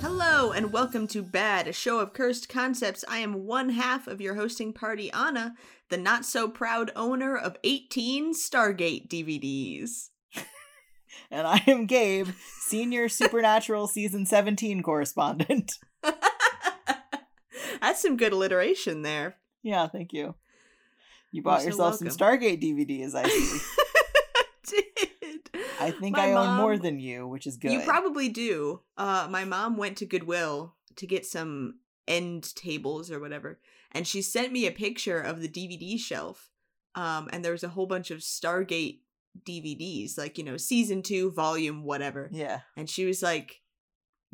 Hello and welcome to Bad, a show of cursed concepts. I am one half of your hosting party, Anna, the not so proud owner of 18 Stargate DVDs. And I am Gabe, senior Supernatural season 17 correspondent. That's some good alliteration there. Yeah, thank you. You bought so yourself some. Stargate DVDs, I see. Did. I think My I own more than you, which is good. You probably do. Uh, my mom went to Goodwill to get some end tables or whatever, and she sent me a picture of the DVD shelf. Um, and there was a whole bunch of Stargate DVDs, like you know, season two, volume, whatever. Yeah. And she was like,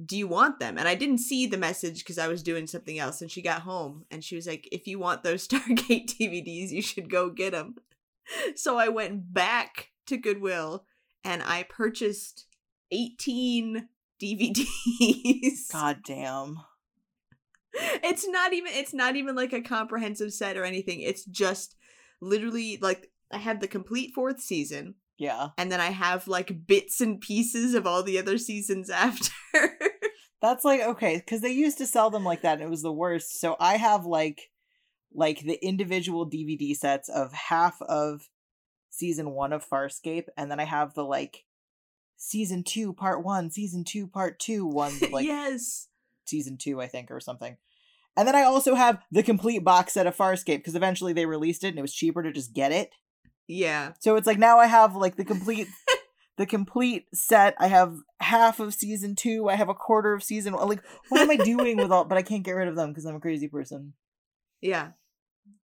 "Do you want them?" And I didn't see the message because I was doing something else. And she got home and she was like, "If you want those Stargate DVDs, you should go get them." So I went back to Goodwill and I purchased 18 DVDs. God damn. It's not even it's not even like a comprehensive set or anything. It's just literally like I had the complete fourth season Yeah. and then I have like bits and pieces of all the other seasons after. That's like okay, because they used to sell them like that and it was the worst. So I have like like the individual DVD sets of half of season one of Farscape, and then I have the like season two, part one, season two, part two ones of like yes. season two, I think, or something. And then I also have the complete box set of Farscape because eventually they released it and it was cheaper to just get it. Yeah. So it's like now I have like the complete the complete set. I have half of season two. I have a quarter of season one. Like what am I doing with all but I can't get rid of them because I'm a crazy person. Yeah.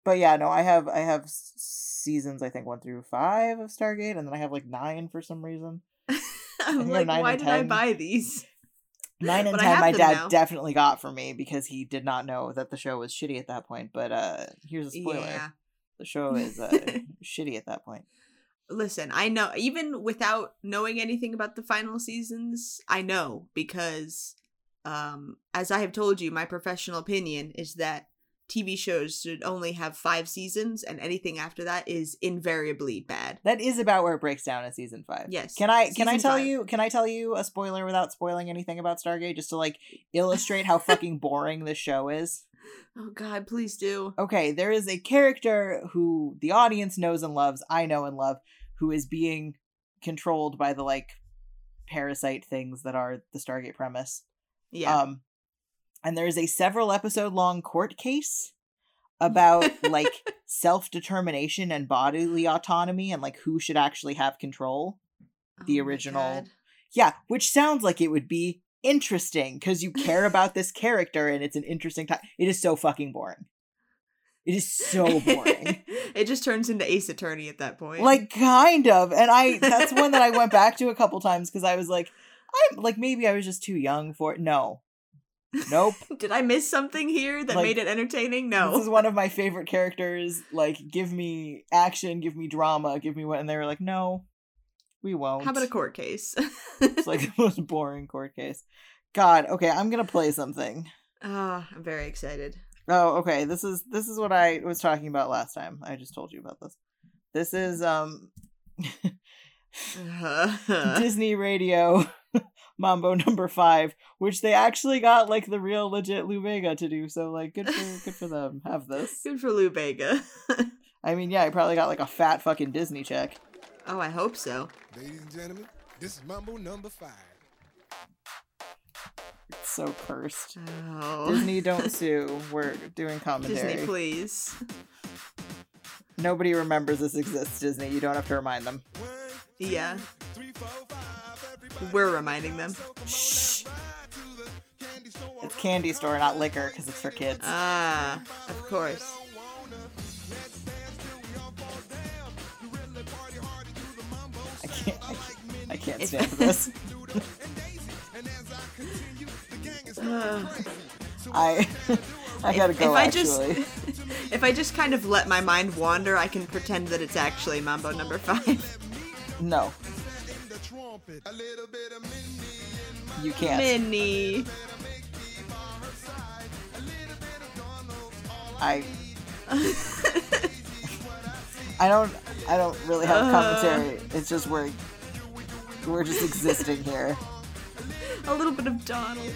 But yeah, no, I have I have seasons I think one through five of Stargate, and then I have like nine for some reason. I'm like, why did I buy these? Nine and But ten, my dad now. definitely got for me because he did not know that the show was shitty at that point. But uh here's a spoiler: Yeah. the show is uh, shitty at that point. Listen, I know even without knowing anything about the final seasons, I know because um as I have told you, my professional opinion is that TV shows should only have 5 seasons and anything after that is invariably bad. That is about where it breaks down in season five. Yes. Can I can I tell five. you can I tell you a spoiler without spoiling anything about Stargate just to like illustrate how fucking boring this show is? Oh god, please do. Okay, there is a character who the audience knows and loves, I know and love, who is being controlled by the like parasite things that are the Stargate premise. Yeah. Um and there is a several episode long court case about like self-determination and bodily autonomy and like who should actually have control. the Oh original- Yeah, which sounds like it would be interesting because you care about this character and it's an interesting time. It is so fucking boring. It is so boring. it just turns into Ace Attorney at that point. like kind of. And I that's one that I went back to a couple times because I was like, I'm like maybe I was just too young for it. No. Nope. Did I miss something here that Like, made it entertaining? No. This is one of my favorite characters. Like, give me action, give me drama, give me what and they were like, No, we won't. How about a court case? It's like the most boring court case. God, okay, I'm gonna play something. Ah, I'm very excited. Oh, okay. This is this is what I was talking about last time. I just told you about this. This is um Disney Radio Mambo number five, which they actually got like the real legit Lou Bega to do. So like, good for good for them. Have this. Good for Lou Bega. I mean, yeah, I probably got like a fat fucking Disney check. oh, I hope so. Ladies and gentlemen, this is Mambo number five. It's so cursed. Oh. Disney, don't sue. We're doing commentary. Disney, please. Nobody remembers this exists. Disney, you don't have to remind them. Yeah, three, four, five, everybody we're reminding them. Shh. ride to the candy store. It's candy store, not liquor, because it's for kids. Ah, of course. I can't. I can't, I can't stand this. I. I gotta go. if I actually. just, if I just kind of let my mind wander, I can pretend that it's actually Mambo number five. No, the trumpet. A little bit of Minnie you can't. Minnie. I. I don't I don't really have Uh. commentary. It's just we're we're just existing here. A little bit of Donald.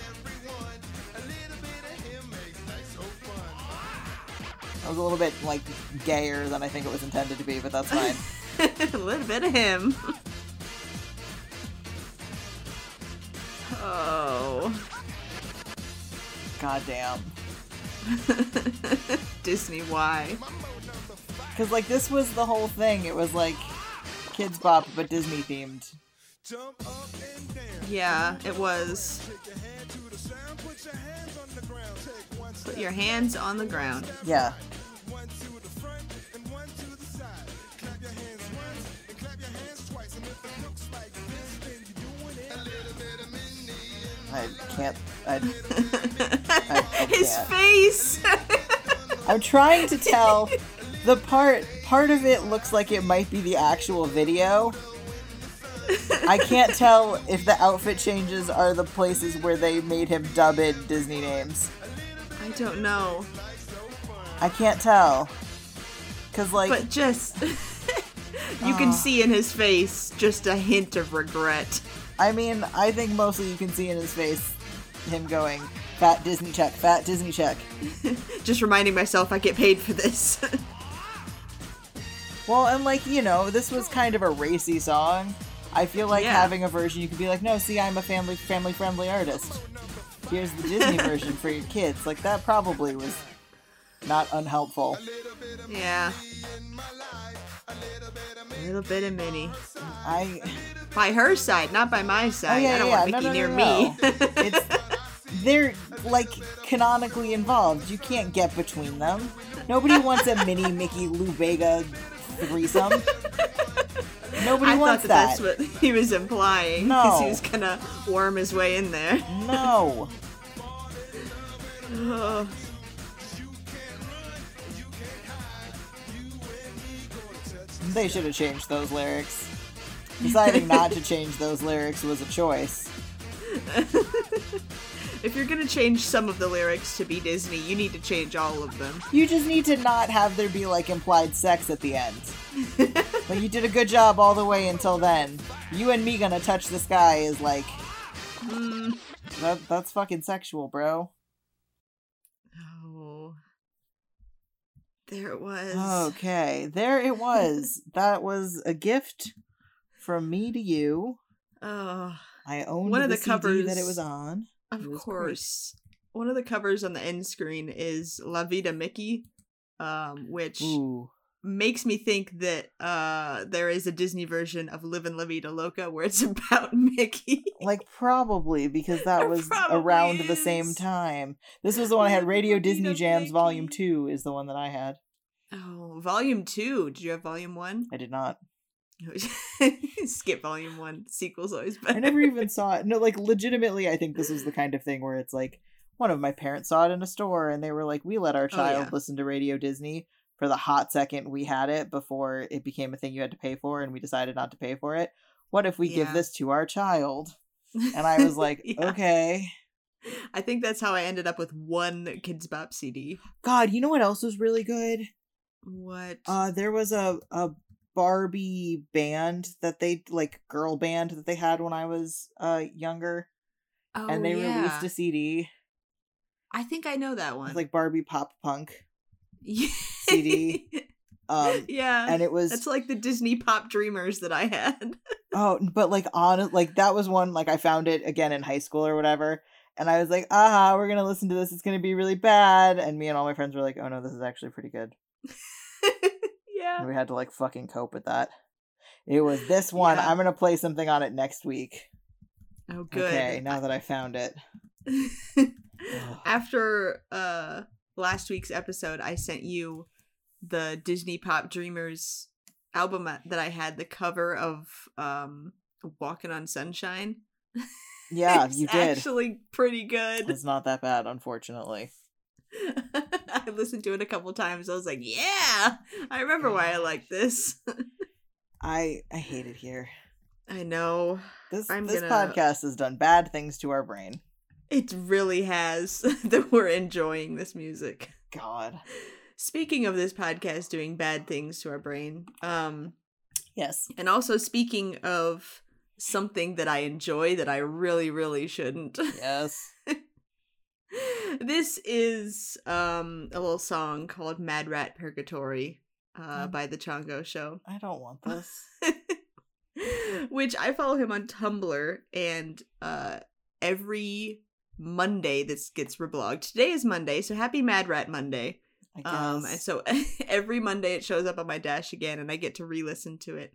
It was a little bit like gayer than I think it was intended to be, but that's fine. a little bit of him. Oh. God damn. Disney, why? Because like this was the whole thing. It was like Kidz Bop, but Disney themed. Jump up and down. Yeah, it was. Take your hand to the sound, put your hands on the ground. Take one Put your hands on the ground. Yeah. one to the front, and one to the side. Clap your hands once, and clap your hands twice. And if it looks like this, then you're doing it. A little bit of Minnie I can't. I, I His can't. face! I'm trying to tell. The part part of it looks like it might be the actual video. I can't tell if the outfit changes are the places where they made him dub in Disney names. I don't know. I can't tell. Cause like But just. you can Ah. see in his face just a hint of regret. I mean, I think mostly you can see in his face him going, Fat Disney check, fat Disney check. Just reminding myself I get paid for this. Well, and like, you know, this was kind of a racy song. I feel like Yeah. having a version you could be like, no, see, I'm a family family friendly artist. Here's the Disney version for your kids. Like that probably was not unhelpful. yeah. A little bit of Minnie. I By her side, not by my oh, side. Oh, yeah, I don't yeah, want no, Mickey no, near no, me. it's they're like canonically involved. You can't get between them. Nobody wants a Minnie Mickey Lou Bega threesome. Nobody I wants thought that, that. that's what he was implying. No. Because he was gonna worm his way in there. No. Oh, They should have changed those lyrics. Deciding not to change those lyrics was a choice. if you're gonna change some of the lyrics to be Disney, you need to change all of them. You just need to not have there be like implied sex at the end. but you did a good job all the way until then. You and me gonna touch the sky is like Mm. that that's fucking sexual, bro. Oh. There it was. Okay, there it was. that was a gift from me to you. Oh, I owned One of the, the CD that it was on. Of It was great. course. One of the covers on the end screen is La Vida Mickey, um, which Ooh. makes me think that uh, there is a Disney version of Livin' La Vida Loca where it's about Mickey. Like probably because that was around the same time. This was the one I had. Radio La Vida Disney Jams Volume Two is the one that I had. Oh, volume two. Did you have volume one? I did not. Skip volume one. Sequel's always better. I never even saw it. No, like legitimately, I think this is the kind of thing where it's like one of my parents saw it in a store and they were like, "We let our Oh, child yeah. listen to Radio Disney." For the hot second we had it before it became a thing you had to pay for, and we decided not to pay for it. What if we give this to our child? And I was like, Yeah. okay. I think that's how I ended up with one Kidz Bop CD. God, you know what else was really good? What? Uh, there was a a Barbie band that they like girl band that they had when I was uh younger, oh, and they yeah. released a CD. I think I know that one. was like Barbie pop punk. CD. Um, yeah. and it was That's like the Disney Pop Dreamers that I had. oh, but like on like that was one like I found it again in high school or whatever, and I was like, aha, we're gonna listen to this. It's gonna be really bad, and me and all my friends were like, oh no, this is actually pretty good. Yeah. And we had to like fucking cope with that. It was this one. Yeah. I'm gonna play something on it next week. Oh, good. Okay, now that I found it. After uh last week's episode, I sent you the Disney Pop Dreamers album that I had the cover of um Walking on Sunshine. Yeah, you did. Actually pretty good. It's not that bad, unfortunately. I listened to it a couple times. I was like, "Yeah, I remember why I like this." I I hate it here. I know This I'm this gonna- podcast has done bad things to our brain. it really has that we're enjoying this music. God. Speaking of this podcast doing bad things to our brain, um, Yes. and also speaking of something that I enjoy that I really, really shouldn't. Yes. this is um a little song called Mad Rat Purgatory uh by the Chongo Show. I don't want this. Which I follow him on Tumblr and uh every Monday this gets reblogged. Today is Monday, so happy Mad Rat Monday. Um and so every Monday it shows up on my dash again and I get to re-listen to it.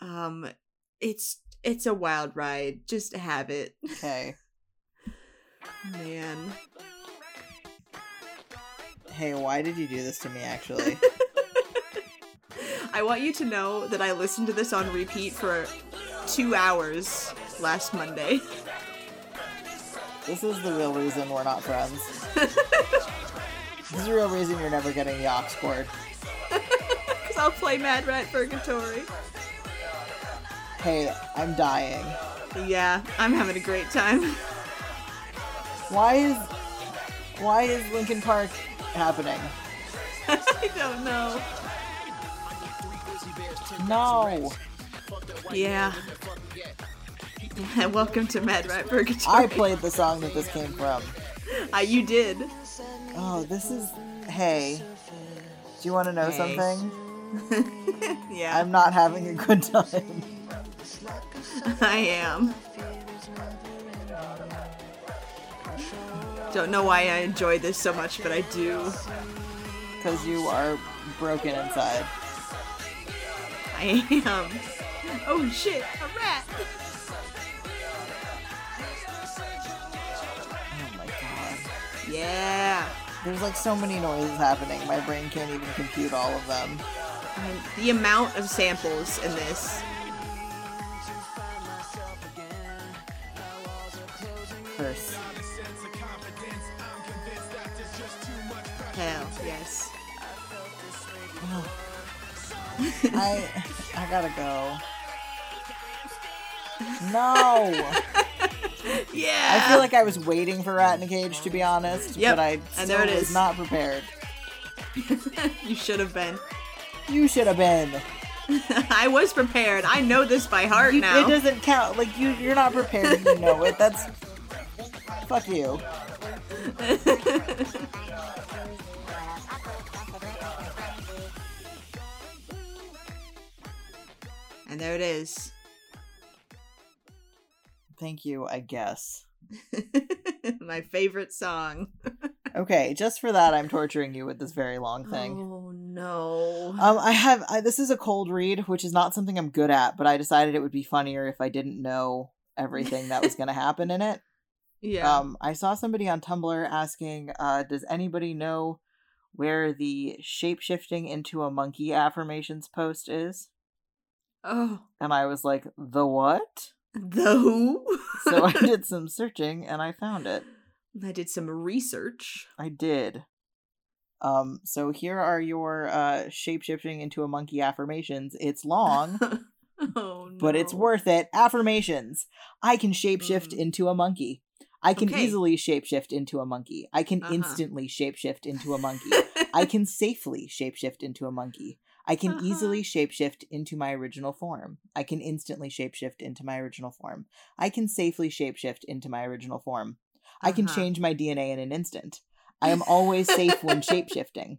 Um it's it's a wild ride. Just have it. okay. Man. Hey, why did you do this to me actually? I want you to know that I listened to this on repeat for two hours last Monday. this is the real reason we're not friends. this is the real reason you're never getting the aux cord. Because I'll play Mad Rat Purgatory. Hey, I'm dying. Yeah, I'm having a great time. Why is why is Linkin Park happening? I don't know. No. Yeah. Welcome to Mad Rat Purgatory. I played the song that this came from. Ah, you did. Oh, this is hey. Do you want to know Hey. something? yeah, I'm not having a good time. I am. Don't know why I enjoy this so much, but I do. Because you are broken inside. I am. Oh shit, a rat! Oh my god. Yeah. There's like so many noises happening. My brain can't even compute all of them. The amount of samples in this. Curse. Yes. I I gotta go. No! Yeah. I feel like I was waiting for Rat in a Cage to be honest, Yep, but I and still there it was is. not prepared. you should have been. You should have been. I was prepared. I know this by heart You, now. it doesn't count. Like you, you're not prepared. You know it. That's fuck you. and there it is. Thank you. I guess. My favorite song. Okay, just for that, I'm torturing you with this very long thing. Oh no. Um, I have I, this is a cold read, which is not something I'm good at, but I decided it would be funnier if I didn't know everything that was going to happen in it. yeah. Um, I saw somebody on Tumblr asking, uh, "Does anybody know where the shape shifting into a monkey affirmations post is?" oh. And I was like, "The what?" The who? So I did some searching and I found it. I did some research. I did. Um, so here are your uh shape shifting into a monkey affirmations. It's long. oh no. but it's worth it. Affirmations. I can shapeshift Mm. into a monkey. I can Okay. easily shapeshift into a monkey. I can Uh-huh. instantly shapeshift into a monkey. I can safely shapeshift into a monkey. I can Uh-huh. easily shapeshift into my original form. I can instantly shapeshift into my original form. I can safely shapeshift into my original form. I can Uh-huh. change my DNA in an instant. I am always safe when shapeshifting.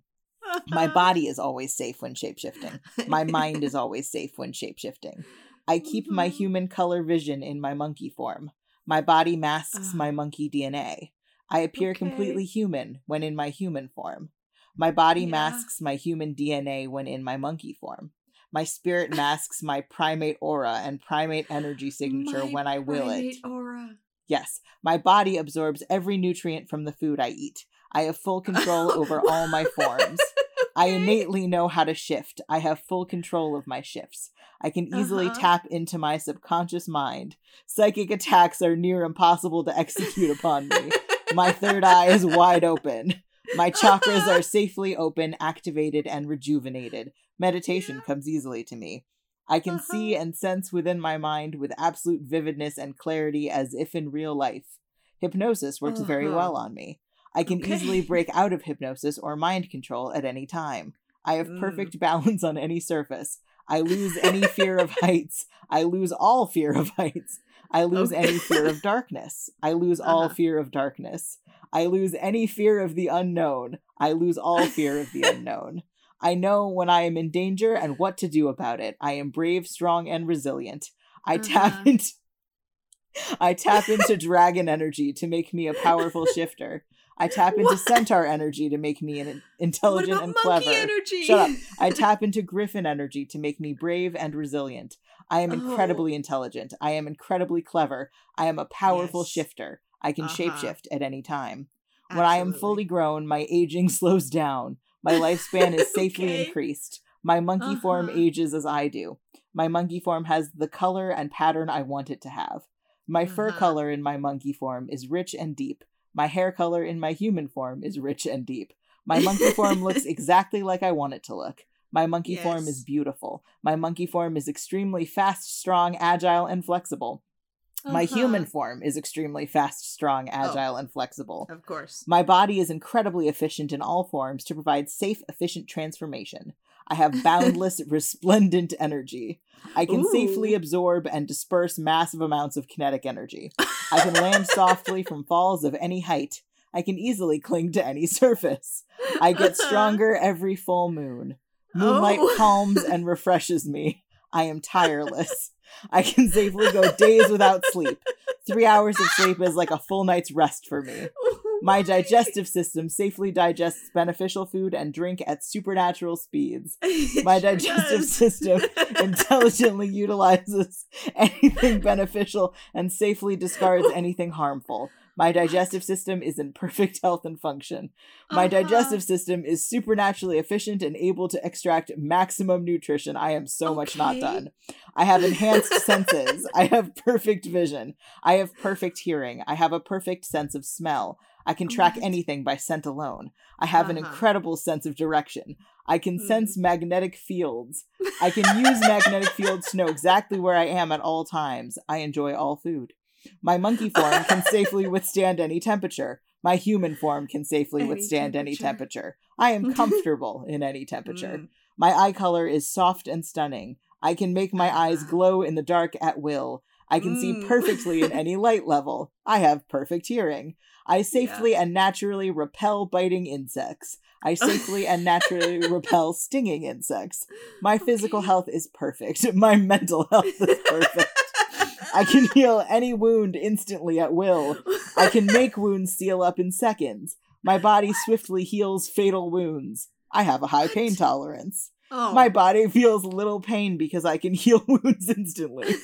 My body is always safe when shapeshifting. My mind is always safe when shapeshifting. I keep my Mhm. human color vision in my monkey form. My body masks Ah. my monkey DNA. I appear Okay. completely human when in my human form. My body Yeah. masks my human DNA when in my monkey form. My spirit masks my primate aura and primate energy signature My when I will it. Aura. Yes, my body absorbs every nutrient from the food I eat. I have full control over all my forms. I innately know how to shift. I have full control of my shifts. I can easily Uh-huh. tap into my subconscious mind. Psychic attacks are near impossible to execute upon me. My third eye is wide open. My chakras are safely open, activated, and rejuvenated. Meditation Yeah. comes easily to me. I can see Uh-huh. and sense within my mind with absolute vividness and clarity as if in real life. Hypnosis works very Uh-huh. well on me. I can Okay. easily break out of hypnosis or mind control at any time. I have Mm. perfect balance on any surface. I lose any fear of heights. I lose all fear of heights. I lose Okay. any fear of darkness. I lose all Uh-huh. fear of darkness. I lose any fear of the unknown. I lose all fear of the unknown. I know when I am in danger and what to do about it. I am brave, strong, and resilient. I tap Uh-huh. into I tap into dragon energy to make me a powerful shifter. I tap into What? centaur energy to make me an intelligent and clever. energy? Shut up. I tap into griffin energy to make me brave and resilient. I am Oh. incredibly intelligent. I am incredibly clever. I am a powerful Yes. shifter. I can Uh-huh. shapeshift at any time. When I am fully grown, my aging slows down. My lifespan is safely Okay. increased. My monkey form Uh-huh. ages as I do. My monkey form has the color and pattern I want it to have. My fur Uh-huh. color in my monkey form is rich and deep. My hair color in my human form is rich and deep. My monkey form looks exactly like I want it to look. My monkey form is beautiful. My monkey form is extremely fast, strong, agile, and flexible. My human Uh-huh. Oh. form is extremely fast, strong, agile, and flexible. Of course. My body is incredibly efficient in all forms to provide safe, efficient transformation. I have boundless, resplendent energy. I can safely absorb and disperse massive amounts of kinetic energy. I can land softly from falls of any height. I can easily cling to any surface. I get stronger every full moon. Moonlight Oh. calms and refreshes me. I am tireless. I can safely go days without sleep. Three hours of sleep is like a full night's rest for me. My digestive system safely digests beneficial food and drink at supernatural speeds. My sure digestive does. system intelligently utilizes anything beneficial and safely discards anything harmful. My digestive system is in perfect health and function. My Uh-huh. digestive system is supernaturally efficient and able to extract maximum nutrition. I am so much not done. I have enhanced senses. I have perfect vision. I have perfect hearing. I have a perfect sense of smell. I can track anything by scent alone. I have an Uh-huh. incredible sense of direction. I can Hmm. sense magnetic fields. I can use magnetic fields to know exactly where I am at all times. I enjoy all food. My monkey form can safely withstand any temperature. My human form can safely Any withstand any temperature. temperature. I am comfortable in any temperature. Mm. My eye color is soft and stunning. I can make my eyes glow in the dark at will. I can see Mm. perfectly in any light level. I have perfect hearing. I safely and naturally repel biting insects. I safely and naturally repel stinging insects. My physical health is perfect. My mental health is perfect. I can heal any wound instantly at will. I can make wounds seal up in seconds. My body swiftly heals fatal wounds. I have a high pain tolerance. Oh. My body feels little pain because I can heal wounds instantly.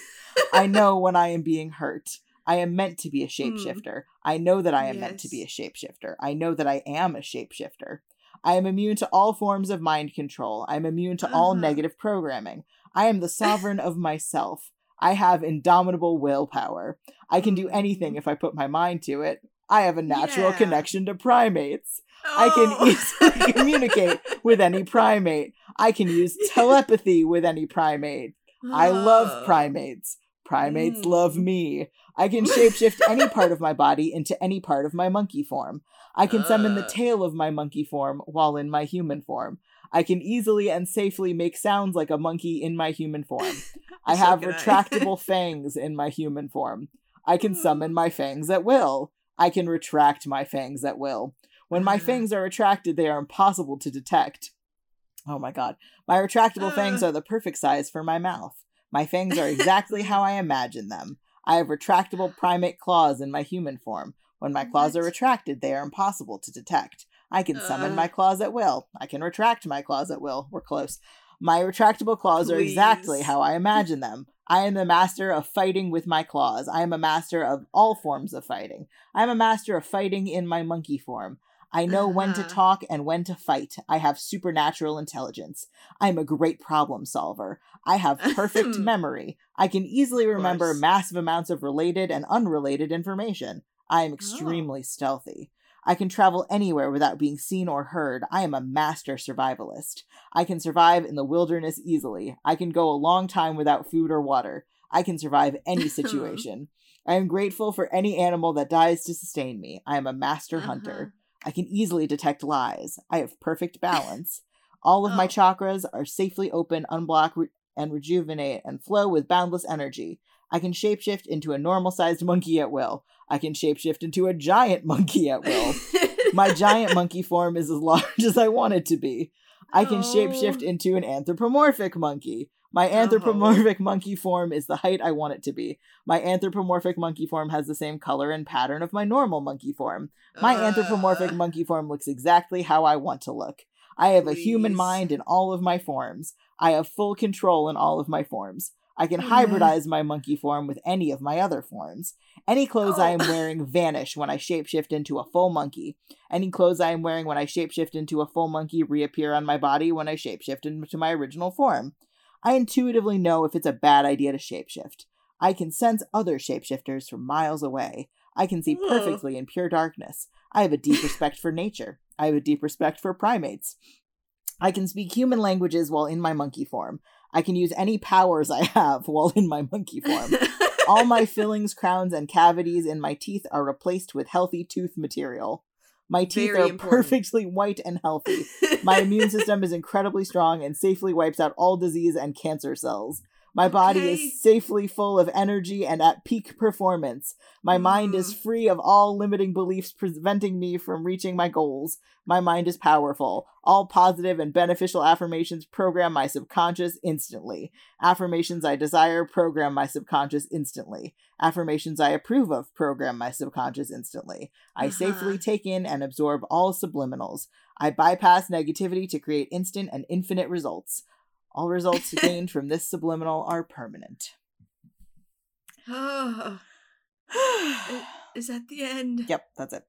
I know when I am being hurt. I am meant to be a shapeshifter. I know that I am meant to be a shapeshifter. I know that I am a shapeshifter. I am immune to all forms of mind control. I am immune to all Uh-huh. negative programming. I am the sovereign of myself. I have indomitable willpower. I can do anything if I put my mind to it. I have a natural Yeah. connection to primates. I can Oh. easily communicate with any primate. I can use telepathy with any primate. I love Oh. primates. Primates Mm. love me. I can shapeshift any part of my body into any part of my monkey form. I can summon the tail of my monkey form while in my human form. I can easily and safely make sounds like a monkey in my human form. I So have I. retractable fangs in my human form. I can summon my fangs at will. I can retract my fangs at will. When my Uh. fangs are retracted, they are impossible to detect. Oh my god. My retractable fangs Uh. are the perfect size for my mouth. My fangs are exactly how I imagine them. I have retractable primate claws in my human form. When my claws are retracted, they are impossible to detect. I can summon Uh. my claws at will. I can retract my claws at will. We're close. My retractable claws are exactly how I imagine them. I am the master of fighting with my claws. I am a master of all forms of fighting. I am a master of fighting in my monkey form. I know when to Uh-huh. talk and when to fight. I have supernatural intelligence. I'm a great problem solver. I have perfect memory. I can easily remember massive amounts of related and unrelated information. I Oh. am extremely stealthy. I can travel anywhere without being seen or heard. I am a master survivalist. I can survive in the wilderness easily. I can go a long time without food or water. I can survive any situation. I am grateful for any animal that dies to sustain me. I am a master hunter. Uh-huh. I can easily detect lies. I have perfect balance. All of my Oh. chakras are safely open, unblock, re- and rejuvenate and flow with boundless energy. I can shapeshift into a normal sized monkey at will. I can shapeshift into a giant monkey at will. My giant monkey form is as large as I want it to be. I can shapeshift Oh. into an anthropomorphic monkey. My Oh. anthropomorphic monkey form is the height I want it to be. My anthropomorphic monkey form has the same color and pattern of my normal monkey form. My anthropomorphic Uh, monkey form looks exactly how I want to look. I have a human mind in all of my forms. I have full control in all of my forms. I can Mhm. hybridize my monkey form with any of my other forms. Any clothes I am Oh. wearing vanish when I shapeshift into a full monkey. Any clothes I am wearing when I shapeshift into a full monkey reappear on my body when I shapeshift into my original form. I intuitively know if it's a bad idea to shapeshift. I can sense other shapeshifters from miles away. I can see perfectly in pure darkness. I have a deep respect for nature. I have a deep respect for primates. I can speak human languages while in my monkey form. I can use any powers I have while in my monkey form. All my fillings, crowns, and cavities in my teeth are replaced with healthy tooth material. My teeth Very are important. perfectly white and healthy. My immune system is incredibly strong and safely wipes out all disease and cancer cells. My body Okay. is safely full of energy and at peak performance. My mind is Mm. free of all limiting beliefs preventing me from reaching my goals. My mind is powerful. All positive and beneficial affirmations program my subconscious instantly. Affirmations I desire program my subconscious instantly. Affirmations I approve of program my subconscious instantly. I safely Uh-huh. take in and absorb all subliminals. I bypass negativity to create instant and infinite results. All results gained from this subliminal are permanent. Oh, is that the end? yep, that's it.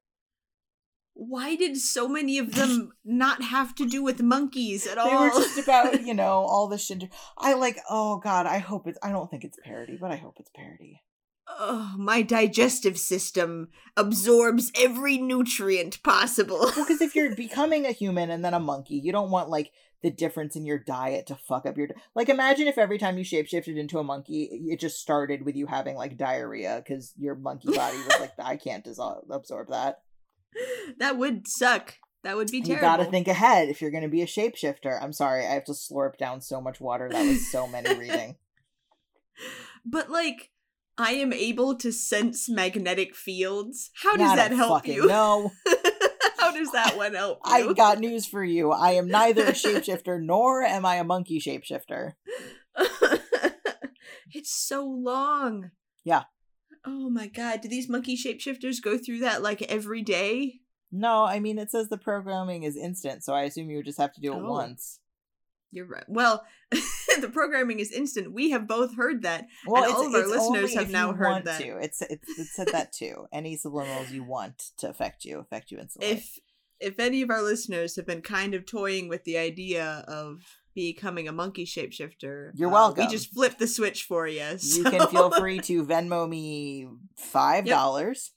Why did so many of them not have to do with monkeys at all? They were just about, you know, all the shit. I like, oh god, I hope it's, I don't think it's parody, but I hope it's parody. oh, my digestive system absorbs every nutrient possible. Well, because if you're becoming a human and then a monkey, you don't want like the difference in your diet to fuck up your. Like, imagine if every time you shapeshifted into a monkey, it just started with you having like diarrhea because your monkey body was like, I can't dissolve, absorb that. that would suck. That would be terrible. You gotta think ahead if you're gonna be a shapeshifter. I'm sorry, I have to slurp down so much water. That was so many reading. But like, I am able to sense magnetic fields. How does I that help you? know. How does that one help you? I got news for you. I am neither a shapeshifter nor am I a monkey shapeshifter. it's so long. Yeah. Oh my god, do these monkey shapeshifters go through that like every day? No, I mean it says the programming is instant, so I assume you would just have to do it Oh. once. You're right. Well, the programming is instant. We have both heard that. Well, And all of our listeners have now heard that. To. It's, it's it said that too. Any subliminals you want to affect you affect you instantly. If if any of our listeners have been kind of toying with the idea of becoming a monkey shapeshifter, You're uh, welcome. we just flipped the switch for you. you can feel free to Venmo me five dollars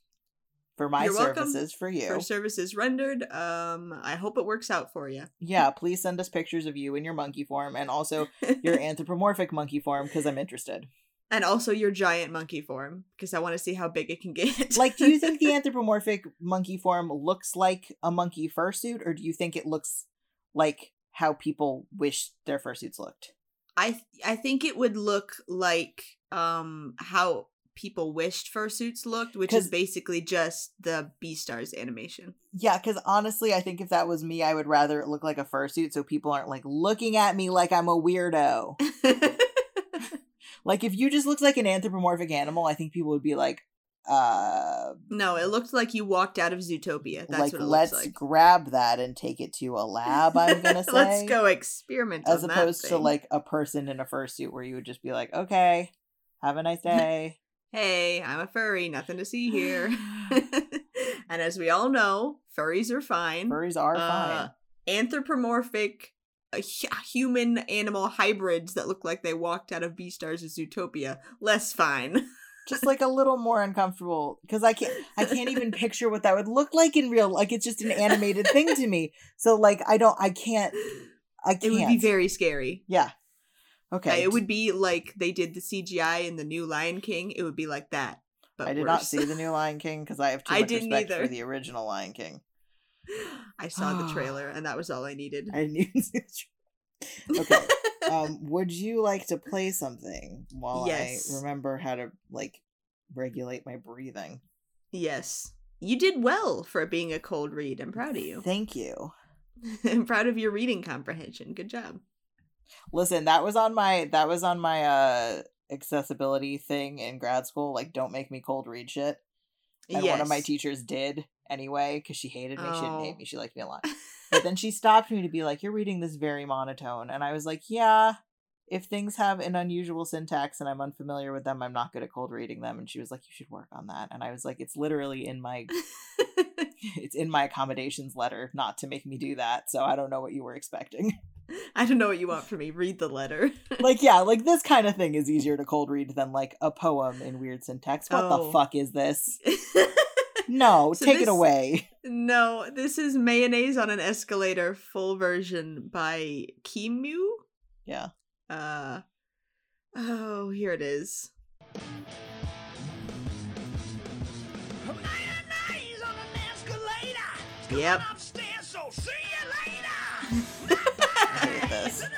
for my You're welcome services for you. for services rendered. Um, I hope it works out for you. yeah, please send us pictures of you in your monkey form and also your anthropomorphic monkey form because I'm interested. and also your giant monkey form because I want to see how big it can get. Like, do you think the anthropomorphic monkey form looks like a monkey fursuit, or do you think it looks like how people wish their fursuits looked? I th- I think it would look like um how people wished fursuits looked, which is basically just the Beastars animation. Yeah, because honestly, I think if that was me, I would rather it look like a fursuit so people aren't like looking at me like I'm a weirdo. Like, if you just looked like an anthropomorphic animal, I think people would be like, uh, no, it looked like you walked out of Zootopia. That's like, let's like. grab that and take it to a lab, I'm gonna say. let's go experiment As on that opposed to like a person in a fursuit where you would just be like, okay, have a nice day. Hey, I'm a furry, nothing to see here. and as we all know, furries are fine. Furries are Uh, fine. anthropomorphic uh, human animal hybrids that look like they walked out of Beastars' Zootopia. Less fine. Just like a little more uncomfortable because I can't I can't even picture what that would look like in real like it's just an animated thing to me. So like I don't I can't I can't It would be very scary. Yeah. Uh, Okay. it would be like they did the CGI in the new Lion King. It would be like that. But I did not see the new Lion King because I have too I much didn't respect either. for the original Lion King. I saw the trailer, and that was all I needed. I didn't even see the tra- Okay. um, would you like to play something while Yes. I remember how to like regulate my breathing? yes, you did well for being a cold read. I'm proud of you. Thank you. I'm proud of your reading comprehension. Good job. Listen, that was on my that was on my uh accessibility thing in grad school. Like, don't make me cold read shit. And one of my teachers did anyway because she hated me. She didn't Oh. hate me. She liked me a lot. But then she stopped me to be like, "You're reading this very monotone," and I was like, "Yeah." If things have an unusual syntax and I'm unfamiliar with them, I'm not good at cold reading them. And she was like, "You should work on that." And I was like, "It's literally in my it's in my accommodations letter not to make me do that." So I don't know what you were expecting. I don't know what you want from me. Read the letter. like, yeah, like this kind of thing is easier to cold read than like a poem in weird syntax. What Oh. the fuck is this? No, So take this- it away. no, this is Mayonnaise on an Escalator full version by Kimu. Yeah. Uh oh, here it is. Mayonnaise on an escalator. Yep. Upstairs, so see you later. Oh, ready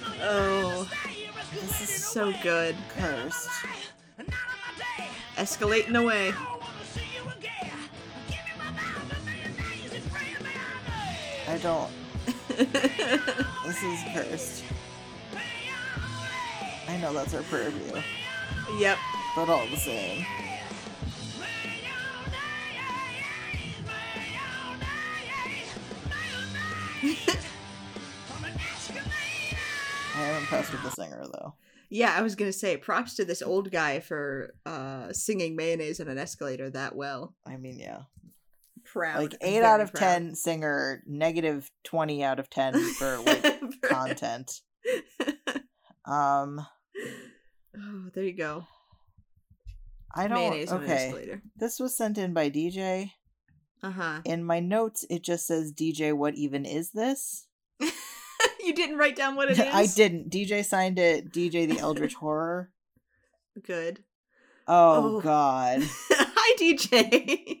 to oh, stay. You're this is so good. Cursed. Not on my day. Escalating away. I wanna see you again. Give me my mouth and mayonnaise and bring me on I don't. This is cursed. I know that's our purview, yep. but all the same. I am impressed with the singer though. Yeah, I was gonna say props to this old guy for uh singing mayonnaise on an escalator that well. I mean, yeah, Proud. like eight out of proud. ten singer, negative twenty out of ten for like content. Um, oh, there you go. I don't. Mayonnaise Okay, escalator. this was sent in by DJ. Uh huh. In my notes, it just says DJ. What even is this? you didn't write down what it is. I didn't. DJ signed it. DJ the Eldritch Horror. Good. Oh, Oh. God. Hi, DJ.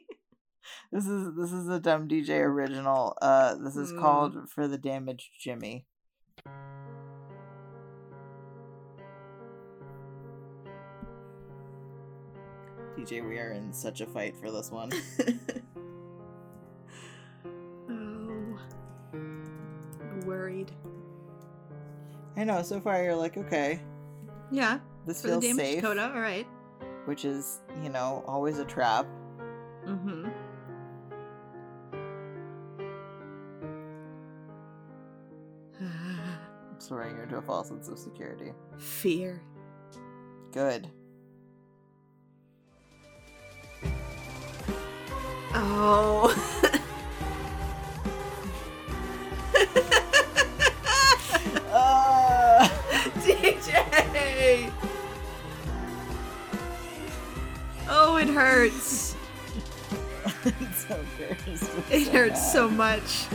This is this is a dumb DJ original. Uh, this is Mm. called "For the Damaged Jimmy." DJ, we are in such a fight for this one. Worried. I know. So far, you're like, okay, Yeah, this for the feels damaged safe. All right. which is, you know, always a trap. Mm-hmm. Throwing you into a false sense of security. Fear. Good. Oh. it hurts. so. It so hurts bad. so much.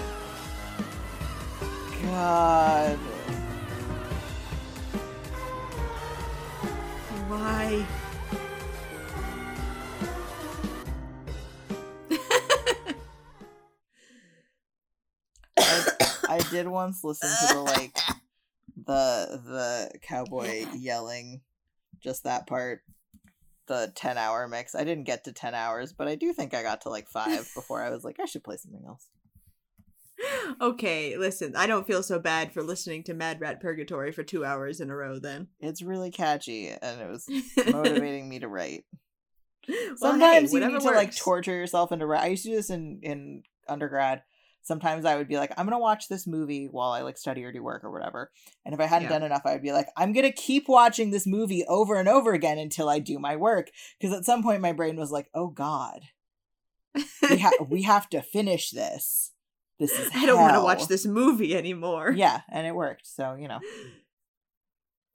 God. Why? I did once listen to the like the the cowboy yelling just that part the 10 hour mix. I didn't get to 10 hours, but I do think I got to like 5 before I was like I should play something else. okay, listen. I don't feel so bad for listening to Mad Rat Purgatory for two hours in a row. Then It's really catchy and it was motivating me to write. Well, Sometimes hey, you need to like torture yourself into wri- I used to do this in in undergrad. Sometimes I would be like, I'm gonna watch this movie while I like study or do work or whatever. And if I hadn't Yeah. done enough, I would be like, I'm gonna keep watching this movie over and over again until I do my work. Because at some point, my brain was like, Oh God, we have we have to finish this. This is I don't want to watch this movie anymore. Yeah, and it worked. So you know,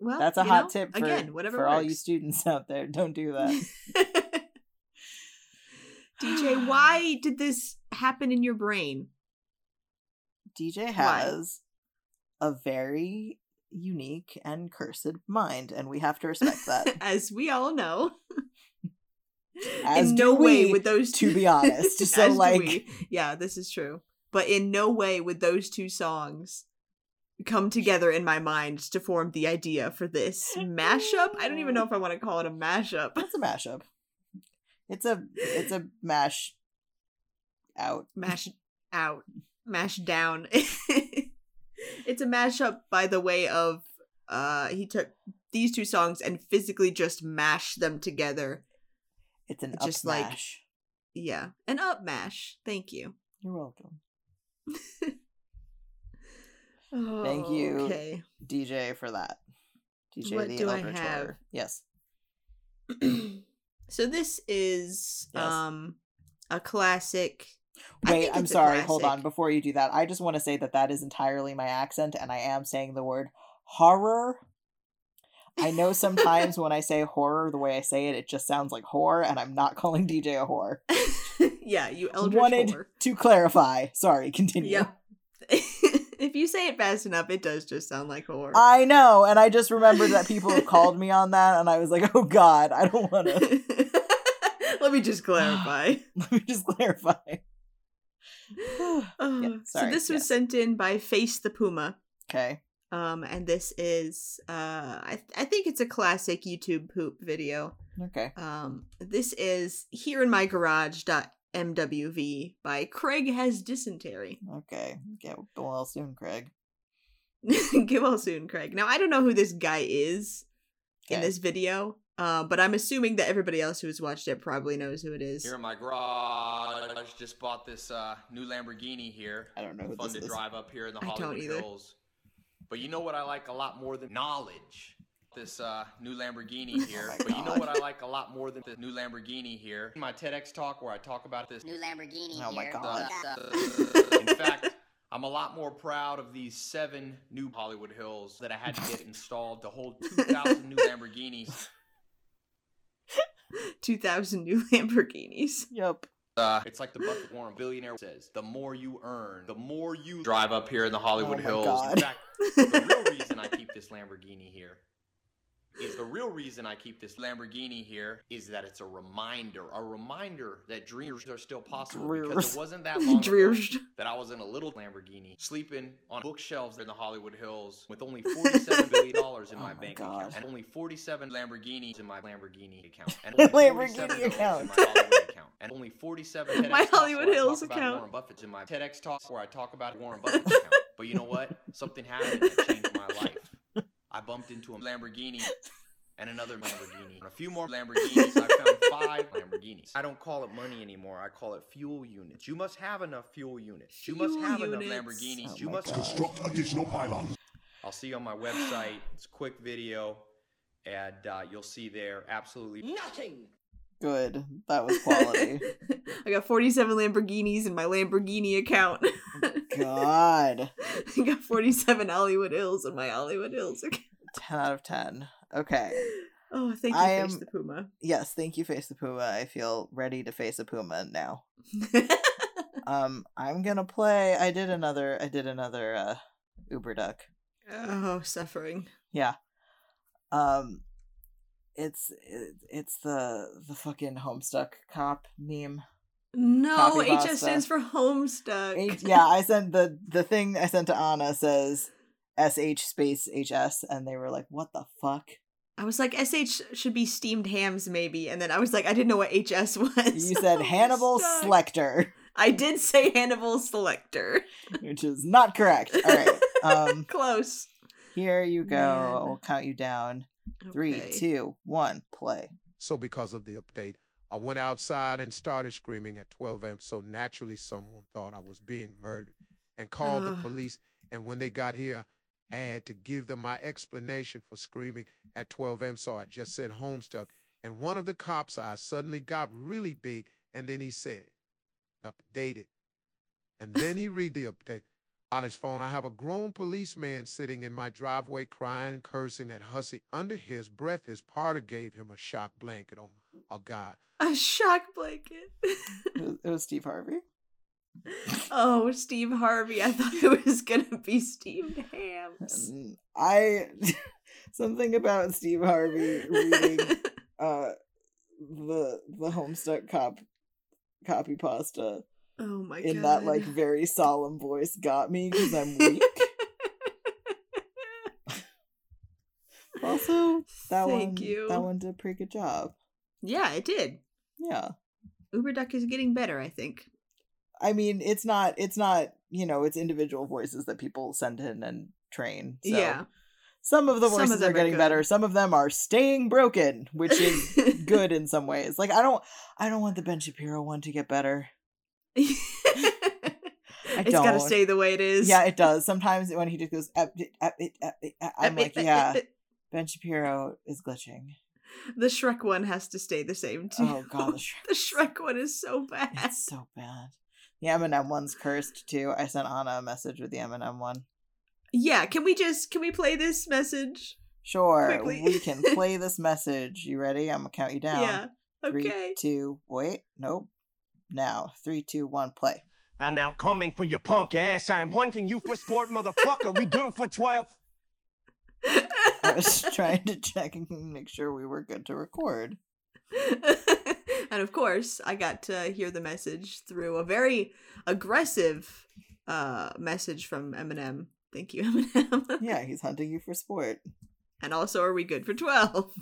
Well, that's a hot know, tip for again. Whatever for all you students out there. Don't do that. DJ, why did this happen in your brain? DJ has a very unique and cursed mind, and we have to respect that. As we all know. As in no way we, would those to be honest. So, like- yeah, this is true. But in no way would those two songs come together in my mind to form the idea for this mashup. I don't even know if I want to call it a mashup. It's a mashup. It's a it's a mash out. Mash out, mash down. it's a mashup by the way of uh he took these two songs and physically just mashed them together. It's an Just like- mash. Yeah, an up mash. Thank you. You're welcome. Thank you. Okay. DJ for that. DJ What the do I have? Yes. so this is Yes. um a classic. Wait, I'm sorry. Hold on. Before you do that, I just want to say that that is entirely my accent, and I am saying the word horror. I know sometimes when I say horror, the way I say it, it just sounds like whore, and I'm not calling DJ a whore. yeah, you eldritch Wanted horror. to clarify. Sorry, continue. Yep. if you say it fast enough, it does just sound like horror. I know, and I just remembered that people have called me on that, and I was like, oh god, I don't want to. Let me just clarify. Let me just clarify. Oh, so this was yes. sent in by Face the Puma. Okay. Um, and this is uh I I think it's a classic YouTube poop video. Okay. Um, this is here in my garage. MWV by Craig has dysentery. Okay. Get well soon, Craig. Get well soon, Craig. Now I don't know who this guy is in this video, uh, but I'm assuming that everybody else who has watched it probably knows who it is. Here in my garage, just bought this uh, new Lamborghini here. I don't know who Fun this to is. drive up here in the I don't Hollywood either. Hills. But you know what I like a lot more than knowledge? This uh, new Lamborghini here. my but you know what I like a lot more than the new Lamborghini here? My TEDx talk where I talk about this. New Lamborghini Oh my here. God. Uh, In fact, I'm a lot more proud of these seven new Hollywood Hills that I had to get installed to hold 2,000 new Lamborghinis. 2000 new Lamborghinis. Yep. Uh, it's like the Buffett Warren billionaire says: the more you earn, the more you drive up here in the Hollywood Oh my Hills. God. In fact, the real reason I keep this Lamborghini here is the real reason I keep this Lamborghini here is that it's a reminder, a reminder that dreams are still possible. Because it wasn't that long ago that I was in a little Lamborghini, sleeping on bookshelves in the Hollywood Hills with only $47 billion in Oh my my bank God. account, and only 47 Lamborghinis in my Lamborghini account, and only Lamborghini $47 in my Hollywood account, and only 47 TEDx My Hollywood Hills talk about account. Warren Buffett's in my TEDx talk where I talk about Warren Buffett's account. But you know what? Something happened that changed my life. I bumped into a Lamborghini and another Lamborghini. And a few more Lamborghinis. I found five Lamborghinis. I don't call it money anymore. I call it fuel units. You must have enough fuel units. you must have units. enough Lamborghinis. Oh you must God. Construct additional pylons. I'll see you on my website. It's a quick video. And uh, you'll see there absolutely nothing. Good. That was quality. I got 47 Lamborghinis in my Lamborghini account. God. I got 47 Hollywood Hills in my Hollywood Hills account. 10 out of 10. Okay. Oh, thank you, I Face am- the Puma. Yes, thank you, Face the Puma. I feel ready to face a Puma now. Um, I'm gonna play. I did another. I did another. Uh, Uberduck. oh, suffering. Yeah. Um, it's it, it's the the fucking Homestuck cop meme. No, HS stands for Homestuck. H- yeah, I sent the the thing I sent to Anna says sh space hs, and they were like, "What the fuck?" I was like, SH should be steamed hams, maybe. And then I was like, I didn't know what HS was. You said Hannibal Homestuck. Selector, I did say Hannibal Selector. which is not correct. All right. Um, Close. here you go. Man. I'll count you down. Three, Okay. two, one, play. So because of the update, I went outside and started screaming at 12 a.m. So naturally, someone thought I was being murdered and called the police. And when they got here, I had to give them my explanation for screaming at 12 M. So I just said Homestuck. And one of the cops' eyes suddenly got really big. And then he said, updated. And then he read the update. On his phone, I have a grown policeman sitting in my driveway crying and cursing at Hussie. Under his breath, his partner gave him a shock blanket. Oh, oh God. A shock blanket. It was, it was Steve Harvey. Oh, Steve Harvey. I thought it was gonna be Steve hams. Mm, I something about Steve Harvey reading uh the the Homestuck cop copy pasta Oh my in god. that like very solemn voice got me because I'm weak. also, that Thank one you. that one did a pretty good job. yeah, it did. Yeah. Uberduck is getting better, I think. I mean, it's not it's not, you know, it's individual voices that people send in and train. So Yeah. Some of the Some of voices are are getting good. better. Some of them are staying broken, which is good in some ways. Like I don't I don't want the Ben Shapiro one to get better. it's got to stay the way it is. Yeah, it does. Sometimes when he just goes "Ep- ep- ep- ep," I'm like, yeah, Ben Shapiro is glitching. The Shrek one has to stay the same too. Oh god, the Shrek. the Shrek one is so bad. It's so bad. The Eminem one's cursed too. I sent Anna a message with the Eminem one. Yeah, can we just can we play this message? Sure, Quickly. we can play this message. You ready? I'm gonna count you down. Yeah. Three, Okay. two, wait, nope. Now, three, two, one, play. I'm now coming for your punk ass. I'm hunting you for sport, motherfucker. We do for 12. I was trying to check and make sure we were good to record. and of course, I got to hear the message through a very aggressive uh message from Eminem. Thank you, Eminem. Yeah, he's hunting you for sport. And also, are we good for 12?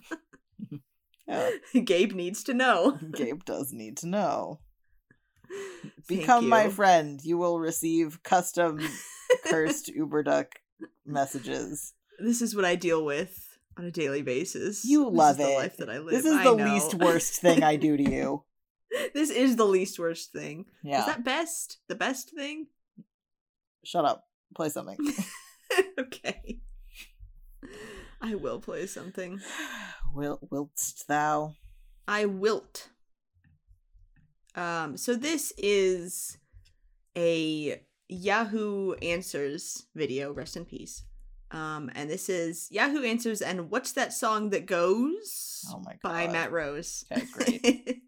Yeah, Gabe needs to know. Gabe does need to know. Become my friend. You will receive custom cursed Uberduck messages. This is what I deal with on a daily basis. You This love is the it. life that I live. This is I the know. least worst thing I do to you. this is the least worst thing. Yeah. Is that best? The best thing? Shut up. Play something. okay. I will play something. Wil- wiltst thou? I wilt. Um, so this is a Yahoo Answers video, rest in peace. Um, and this is Yahoo Answers and What's That Song That Goes Oh my god. by Matt Rose. Okay, great.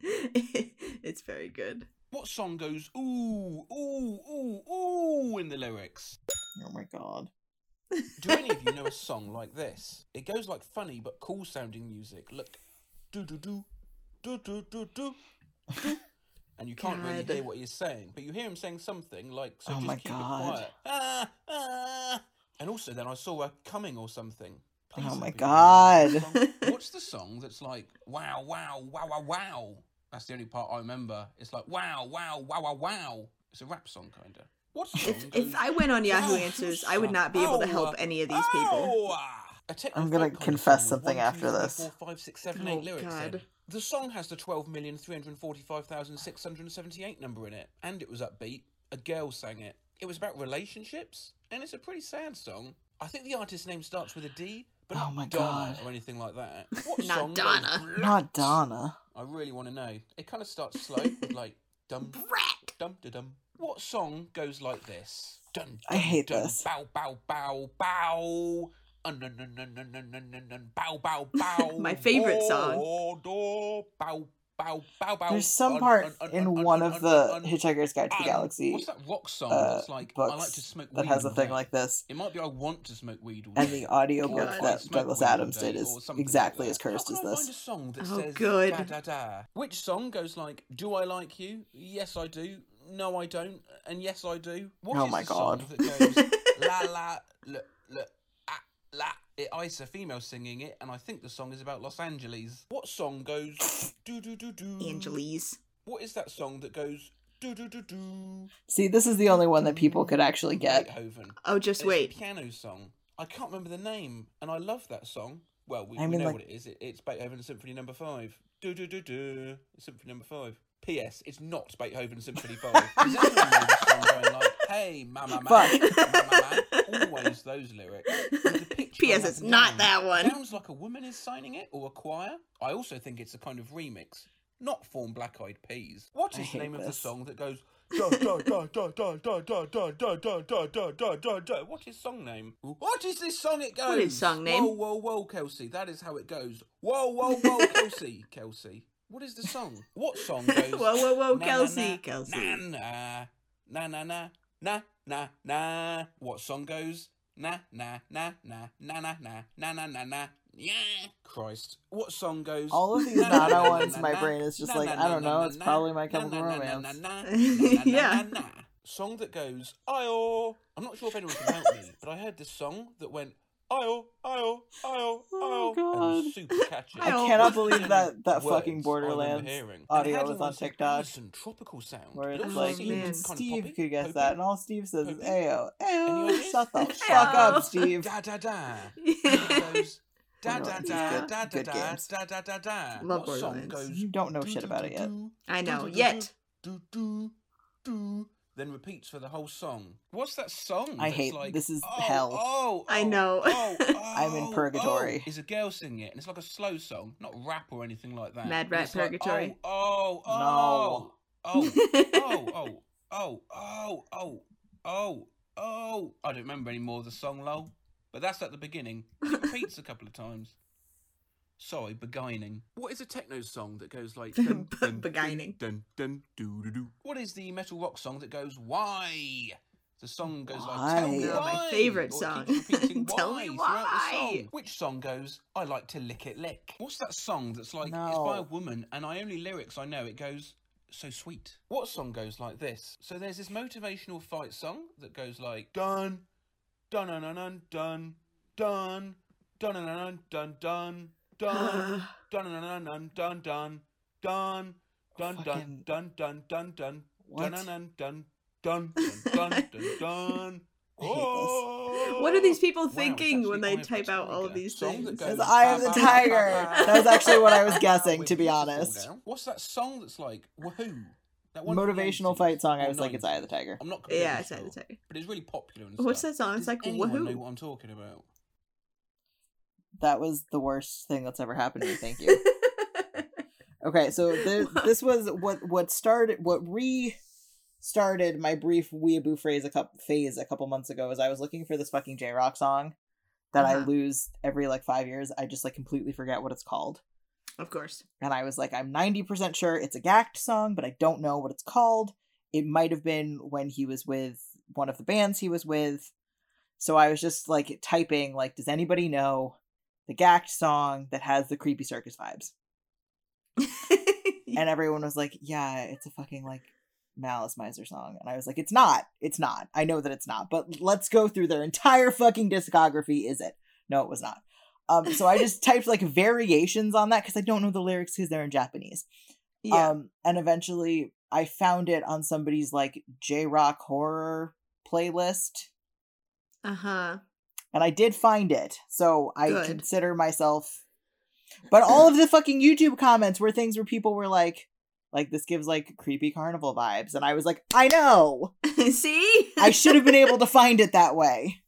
it's very good. What song goes ooh, ooh, ooh, ooh in the lyrics? Oh my god. Do any of you know a song like this? It goes like funny but cool sounding music. Look, do do do, do do do do, do. And you can't really hear what he's saying, but you hear him saying something like, "So Oh just my keep God. it quiet." Ah, ah. And also, then I saw her coming or something. Please Oh my me you know this God. What's the song that's like wow, wow, wow, wow, wow? That's the only part I remember. It's like wow, wow, wow, wow, wow. It's a rap song, kinda. What song If, goes? if I went on Yahoo "Wow, Answers, I would not be able to help Oh, any of these people. oh, ah." I'm gonna kind of confess something one, after two, this. four, five, six, seven, Oh, eight lyrics in. The song has the 12,345,678 number in it, and it was upbeat. A girl sang it. It was about relationships, and it's a pretty sad song. I think the artist's name starts with a D, but oh my Donna God. or anything like that. What Not song? Donna. Like, Not Donna. I really want to know. It kind of starts slow, with like dum dum dum. What song goes like this? Dun, dun, I hate dun, this. Bow bow bow bow. Uh, nun, nun, nun, nun, nun, nun, nun, bow bow bow. my favorite song. Bow bow bow bow. There's some part un, un, in un, one un, of un, the un, Hitchhiker's Guide to the. Galaxy What's that rock song uh, that's like I like books to smoke that weed has a thing day? like this. It might be I want to smoke weed all And the audiobook God. that Smoke Douglas Adams did is something like exactly as cursed as can I find a this. song that Oh, says good. da da da? Which song goes like, "Do I like you? Yes, I do. No, I don't. And yes, I do." What Oh is my the song God. that goes la la la la ah, la? It, it's a female singing it, and I think the song is about Los Angeles. What song goes do do do do? Angeles. What is that song that goes do do do do? See, this is the only one that people could actually get. Beethoven. Oh, just And it's wait. a piano song. I can't remember the name, and I love that song. Well, we, I we mean, know like- what it is. It, it's Beethoven Symphony Number Five. Do do do do. Symphony Number Five. P.S. It's not Beethoven Symphony Five. Does anyone know this song going like, "Hey, mama, man, Fuck. mama, man"? Always those lyrics. P.S. It's not that one. Sounds like a woman is signing it or a choir. I also think it's a kind of remix, not form Black Eyed Peas. What is the name of the song that goes? What is song name? What is this song? It goes. What is song name? Whoa, whoa, whoa, Kelsey. That is how it goes. Whoa, whoa, whoa, Kelsey. Kelsey. What is the song? What song goes? whoa, whoa, whoa, Kelsey. Kelsey. Na na na na na na na. What song goes? Na na na na na na na na na na na yeah. Christ, what song goes? All of these na, na, Nana ones, my brain is just like, I don't know, it's probably My na, Chemical na, na, Romance. Yeah. na, na. Song that goes, Io. I'm not sure if anyone can help me, but I heard this song that went, Io, Io, Io, Oh, Io. And it was God. super catchy. I Io. cannot believe that that Words fucking I remember Borderlands hearing. And it audio had was on almost an TikTok. Alison tropical sound. where It it's also like Oh, seemed man. even kind of Steve poppy, could guess poppy. that, and all Steve says is Poppy. "Ayo, Any ayo, ideas? shut the Ayo. fuck up, Steve." Da da da. Yeah. goes da Borderlands da is da good- da da good da games. da da da da. Love What song Borderlands. goes? You don't know do, shit do, about do, it yet. do, I do, know. do, do, Yet. Do do do then repeats for the whole song. What's that song? I hate like, this is oh, hell. Oh, oh, I know. oh, I'm in oh, purgatory. Oh. is a girl singing it, and it's like a slow song, not rap or anything like that. Mad rap purgatory. Like, oh, oh, oh, no. oh, oh, oh, oh, oh, oh, oh, oh. I don't remember any more of the song, lol. But that's at the beginning. It repeats a couple of times. Sorry, beguiling. What is a techno song that goes like dun, dun, Beguiling. Dun, dun, dun, doo, doo, doo. What is the metal rock song that goes why? The song goes like tell me Why? Oh, my favorite or song. Tell why me throughout the why. song. Which song goes I like to lick it lick? What's that song that's like it's by a woman and I only lyrics I know it goes so sweet. What song goes like this? So there's this motivational fight song that goes like dun dun dun dun dun dun dun dun dun dun dun dun dun dun dun dun dun dun dun dun dun dun dun dun dun What? dun dun dun dun dun dun dun dun. I hate this. What are these people thinking actually when they Eye of the type out all of these things? goes, It's Eye of the Tiger. ba, ba, That was actually what I was guessing, to be honest. What's that song that's like woohoo? That one from Motivational fight song. I or was like, it's Eye of the Tiger. I'm not completely Yeah, it's Eye of the Tiger. but it's really popular. And What's that song? It's Does like anyone know woohoo. what I'm talking about? That was the worst thing that's ever happened to me. Thank you. Okay, so th- this was what what started what restarted my brief weeaboo phrase a couple phase a couple months ago. Is I was looking for this fucking J Rock song that I Uh-huh. lose every like five years. I just like completely forget what it's called, of course. and I was like, I'm ninety percent sure it's a Gackt song, but I don't know what it's called. It might have been when he was with one of the bands he was with. So I was just like typing like, does anybody know the Gackt song that has the creepy circus vibes? and everyone was like, "Yeah, it's a fucking like Malice Mizer song," and I was like, "It's not. It's not. I know that it's not. But let's go through their entire fucking discography. Is it? No, it was not. Um, so I just typed like variations on that because I don't know the lyrics because they're in Japanese. yeah. Um, and eventually I found it on somebody's like J Rock horror playlist, uh huh. And I did find it. So I Good. consider myself. But all of the fucking YouTube comments were things where people were like, like this gives like creepy carnival vibes, and I was like, I know, See? I should have been able to find it that way.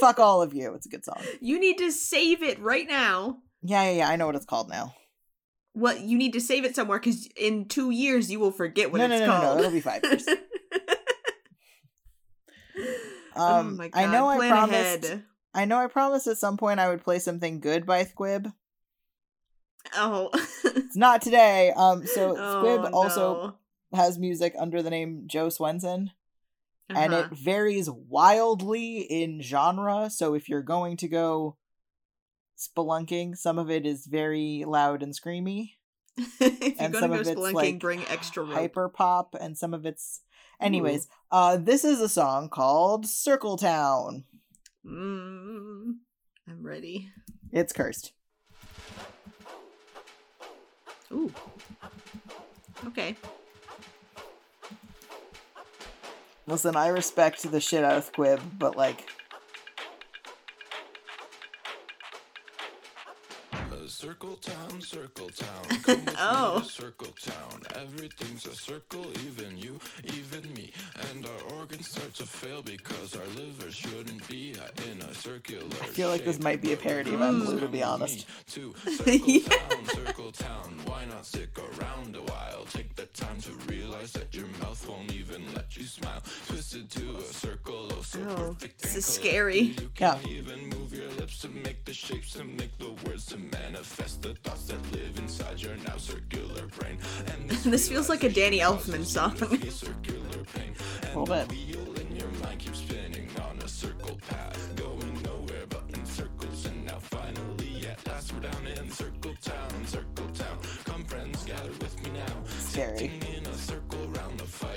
Fuck all of you. It's a good song. you need to save it right now. Yeah, yeah, yeah. I know what it's called now. What you need to save it somewhere because in two years you will forget what No, it's no, no, no, no, called. it'll be five years. Oh Um, my god! I know I promised. ahead. I know I promised at some point I would play something good by Squib. Oh. It's not today. Um, so Oh, Squib also no. has music under the name Joe Swenson, and Uh-huh. it varies wildly in genre. So if you're going to go spelunking, some of it is very loud and screamy, if you're gonna some go spelunking, like bring extra rope. hyper pop, and some of it's. Anyways, uh, this is a song called Circle Town. Mm, I'm ready. It's cursed. Ooh. Okay. Listen, I respect the shit out of Squib, but like, Circle town, circle town. Come with Oh. me to circle town. Everything's a circle, even you, even me. And our organs start to fail because our liver shouldn't be in a circular. I feel like this might be a parody of hmm. I'm Blue, to be honest. To circle town, circle town. Why not stick around a while? Take the time to realize that your mouth won't even let you smile. Twisted to a circle oh, so oh, perfect. This is scary. You yeah. even move your lips to make the shapes and make the words to manifest the thoughts that live inside your now circular brain. And this, this feels like a Danny Elfman song. a little bit.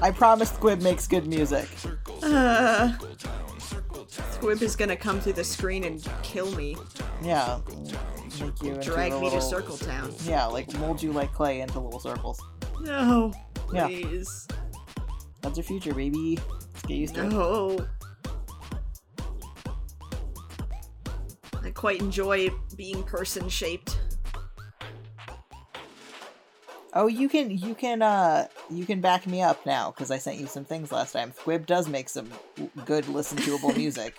I promise Squib makes good music. uh, squib is gonna come through the screen and kill me. Yeah. Make you Drag me little, to Circle Town. Yeah, like mold you like clay into little circles. No, Yeah. please. That's your future, baby. Let's get used to it. No. I quite enjoy being person shaped. Oh, you can you can uh you can back me up now because I sent you some things last time. Squib does make some good listen toable music.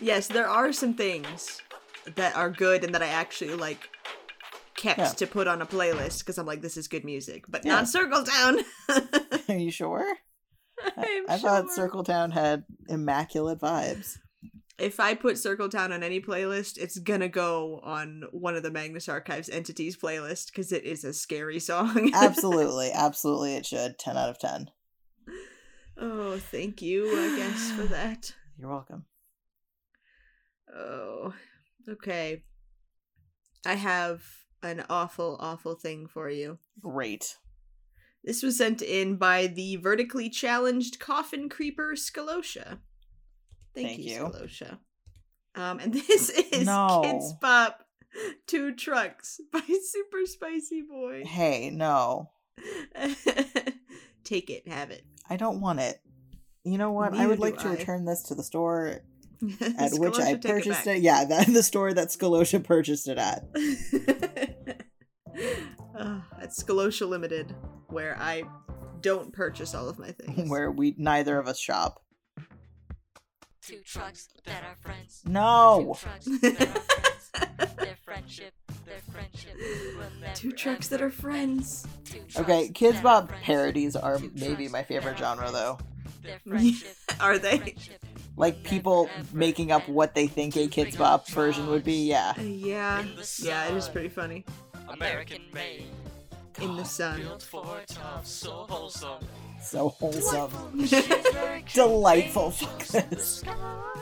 Yes, there are some things that are good and that I actually like kept Yeah. to put on a playlist because I'm like, this is good music, but Yeah. not Circle Town. Are you sure? I'm I thought sure. Circle Town had immaculate vibes. If I put Circle Town on any playlist, it's gonna go on one of the Magnus Archives entities playlist because it is a scary song. Absolutely, absolutely, it should. Ten out of ten. oh, thank you, I guess, for that. You're welcome. Oh, okay. I have an awful, awful thing for you. Great. This was sent in by the vertically challenged coffin creeper Scalosha. Thank, Thank you, you. Scalosha. Um, and this is No. Kidz Bop Two Trucks by Super Spicy Boy. Hey, no, Take it, have it. I don't want it. You know what? I would do like to return this to the store at which I take it purchased it. Yeah, that, the store that Scalosha purchased it at. uh, at Scalosha Limited, where I don't purchase all of my things. where we neither of us shop. Two trucks that are friends. No. Two trucks that are friends. Their friendship, their friendship Two trucks that are friends. Okay, Kids that are Bop friends. parodies are maybe my favorite genre though. friends. Their friendship, Are they? Like people making up what they think a Kidz Bop version would be. Yeah. Uh, yeah, yeah, it is pretty funny. American made. In the sun. Built for tough, so wholesome. So wholesome. Very cute Delightful. Fuck this. Oh.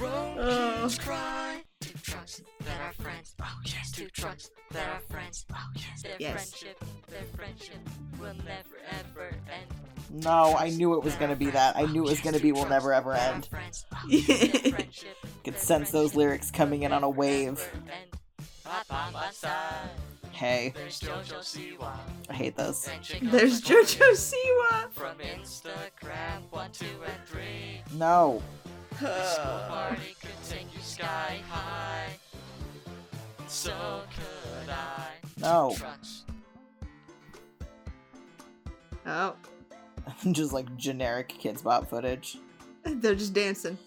Roaches cry. Two trucks that are friends. Oh yes. Two trucks that are friends. Oh yes. Their Yes. friendship, their friendship will never ever end. No, I knew it was gonna be that. I knew it was gonna be will never ever end. friends. Yes. Their friendship, Could sense those lyrics coming in on a wave. Never end. Right by my side. Hey, There's JoJo Siwa. I hate this. There's JoJo Siwa. From Instagram, one, two, and three. No. School party could take you sky high. So could I. No. Oh, Just like generic Kidz Bop footage. they're just dancing.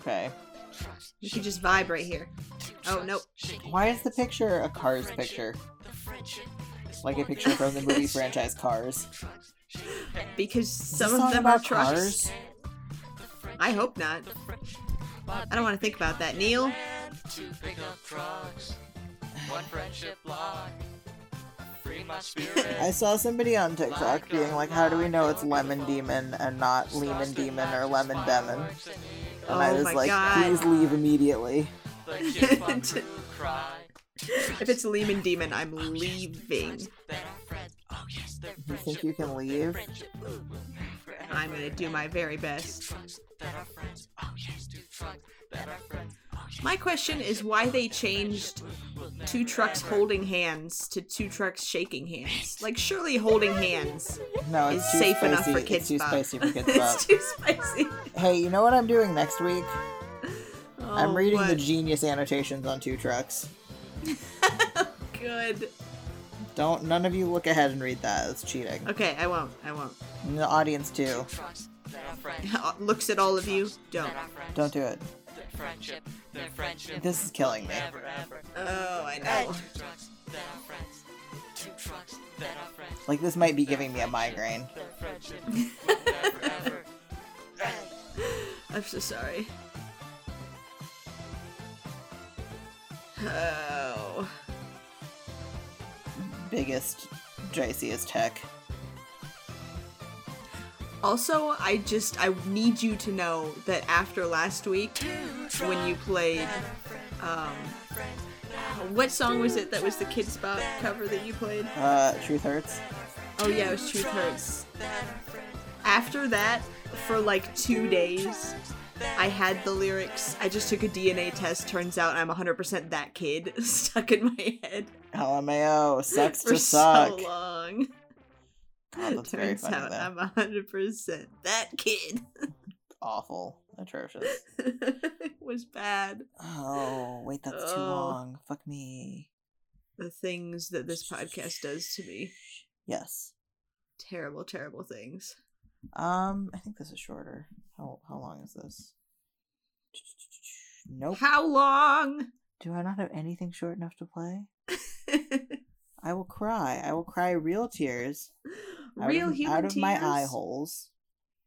Okay. You could just vibe right here. Oh nope. Why is the picture a Cars picture? the friendship is Like a picture from the movie franchise Cars. Trucks shaking hands. Because some of them are trucks. cars? I hope not. I don't want to think about that, Neil. Two big up trucks. One friendship block. Free my spirit. I saw somebody on TikTok being like, how do we know it's Lemon Demon and not Lemon Demon or Lemon Demon? And I Oh was my like, God. please leave immediately. If it's Lehman Demon, I'm leaving. You think you can leave? I'm gonna do my very best. My question is why they changed two trucks holding hands to two trucks shaking hands. Like, surely holding hands No, it's too safe spicy. enough for it's kids. too Bop. spicy for Kids it's too spicy. Hey, you know what I'm doing next week? Oh, I'm Oh, reading the genius annotations on two trucks. Good. Don't none of you look ahead and read that. It's cheating. Okay, I won't. I won't. And the audience too. Trucks that are friends. Looks at all of you. Don't. That are friends. Don't do it. Their friendship. Their friendship. This is killing me. Never ever. Oh, I Two know. trucks that are friends. Two trucks that are friends. Like this might be giving me a migraine. Their friendship. Never ever. I'm so sorry. Oh. Biggest, juiciest tech. Also, I just I need you to know that after last week, when you played, um, what song was it that was the Kidz Bop cover that you played? Uh, truth hurts. Oh yeah, it was Truth Hurts. After that, for like two days, I had the lyrics. I just took a DNA test. Turns out I'm 100% that kid stuck in my head LMAO sucks for to suck. so long. God, that's Turns funny out though. I'm 100% that kid. Awful, atrocious. it was bad. Oh wait, that's too Oh. long. Fuck me. The things that this podcast does to me. Yes. Terrible, terrible things. Um, I think this is shorter. How how long is this? Nope. How long? Do I not have anything short enough to play? I will cry. I will cry real tears. Real of, human out of my eye holes.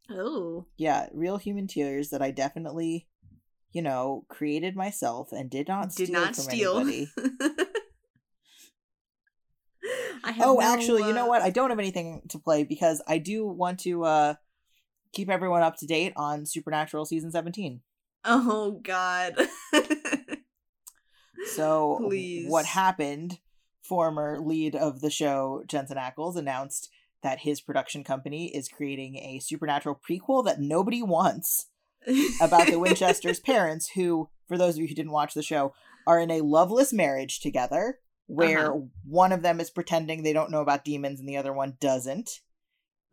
Oh. Yeah, real human tears that I definitely, you know, created myself and did not Did steal not from steal. anybody. I have oh, no, actually, you know uh, what? I don't have anything to play because I do want to uh keep everyone up to date on Supernatural season 17. Oh God. So, Please. what happened? Former lead of the show, Jensen Ackles, announced that his production company is creating a supernatural prequel that nobody wants about the Winchester's parents, who, for those of you who didn't watch the show, are in a loveless marriage together, where Uh-huh. one of them is pretending they don't know about demons and the other one doesn't,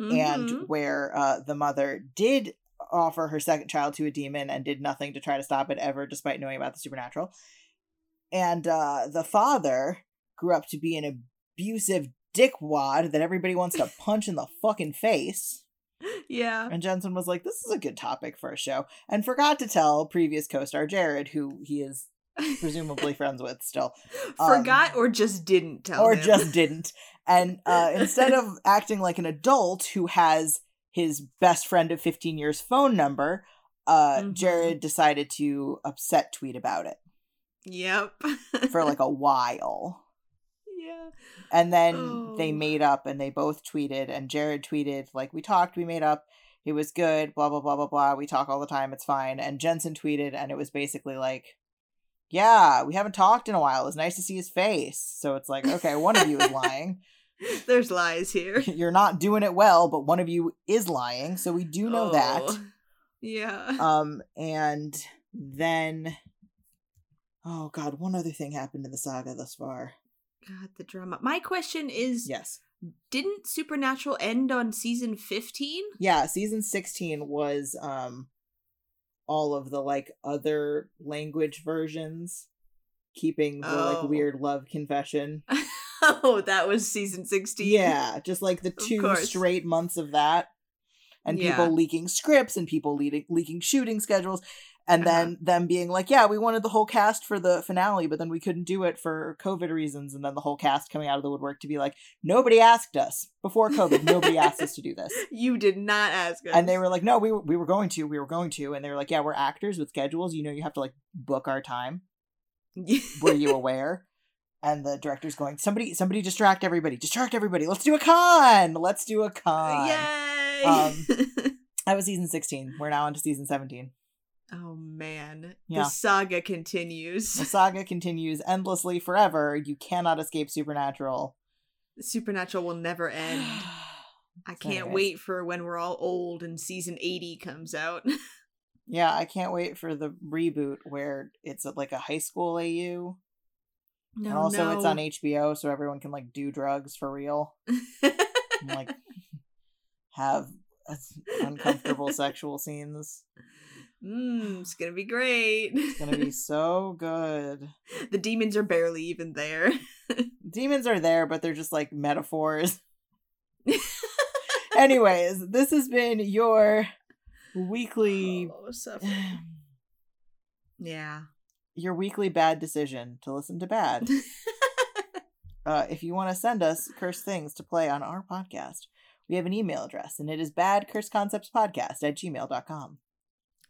Mhm. and where uh, the mother did offer her second child to a demon and did nothing to try to stop it ever, despite knowing about the supernatural. And uh, the father grew up to be an abusive dickwad that everybody wants to punch in the fucking face. yeah. And Jensen was like, "This is a good topic for a show," and forgot to tell previous co-star Jared, who he is presumably friends with still, um, Forgot or just didn't tell or him. just didn't. And uh, instead of acting like an adult who has his best friend of 15 years phone number, uh, Mhm. Jared decided to upset tweet about it Yep. for like a while. And then they Oh. made up and they both tweeted, and Jared tweeted, like, we talked, we made up, it was good, blah, blah, blah, blah, blah. We talk all the time, it's fine. And Jensen tweeted, and it was basically like, yeah, we haven't talked in a while. It was nice to see his face. So it's like, okay, one of you is lying. There's lies here. You're not doing it well, but one of you is lying. So we do know that. Oh, Yeah. Um, and then, oh god, one other thing happened in the saga thus far. God, the drama. My question is Yes, didn't Supernatural end on season 15? yeah, season sixteen was um all of the like other language versions, keeping the Oh. like weird love confession. oh, that was season 16. Yeah, just like the two straight months of that, and Yeah. people leaking scripts and people leading, leaking shooting schedules, and Uh-huh. then them being like, "Yeah, we wanted the whole cast for the finale, but then we couldn't do it for COVID reasons," and then the whole cast coming out of the woodwork to be like, "Nobody asked us before COVID. nobody asked us to do this." You did not ask us. And they were like, "No, we were, we were going to, we were going to," and they were like, "Yeah, we're actors with schedules. You know, you have to like book our time. Were you aware?" And the director's going, "Somebody, somebody, distract everybody! Distract everybody! Let's do a con! Let's do a con!" Yay! Um, That was season sixteen. We're now on to season seventeen. Oh man. Yeah. The saga continues. The saga continues endlessly forever. You cannot escape Supernatural. Supernatural will never end. I can't anyways. wait for when we're all old and season 80 comes out. Yeah, I can't wait for the reboot where it's like a high school AU. no, and also no. it's on HBO so everyone can like do drugs for real. And, like have uh, uncomfortable sexual scenes. Mmm, it's gonna be great. It's gonna be so good. the demons are barely even there. Demons are there, but they're just like metaphors. Anyways, this has been your weekly Oh, yeah. your weekly bad decision to listen to bad. uh, if you want to send us cursed things to play on our podcast, we have an email address, and it is badcurseconceptspodcast at gmail.com.